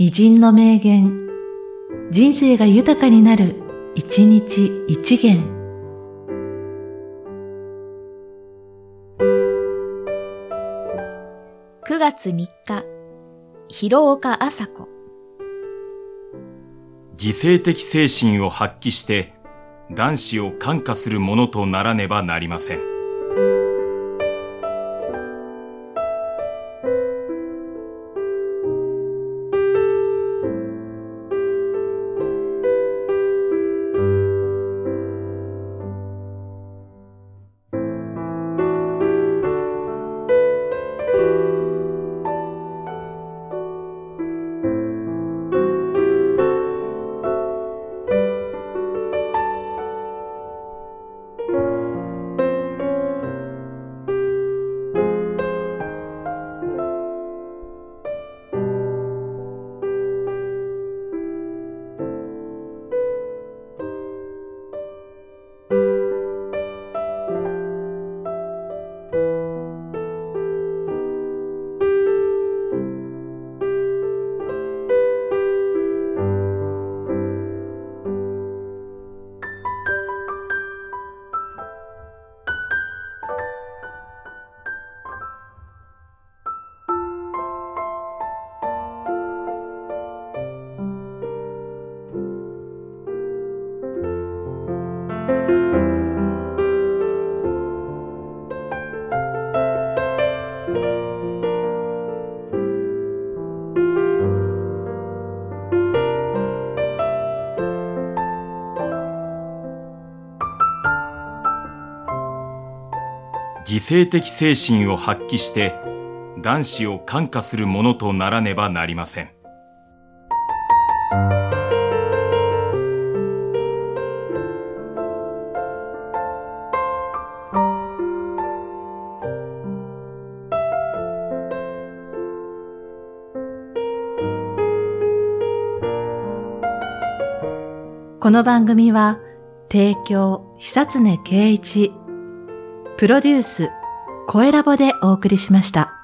偉人の名言、人生が豊かになる、一日一元。9月3日、広岡麻子。犠牲的精神を発揮して、男子を感化するものとならねばなりません。犠牲的精神を発揮して、男子を感化するものとならねばなりません。この番組は、提供、久常圭一、プロデュース、声ラボでお送りしました。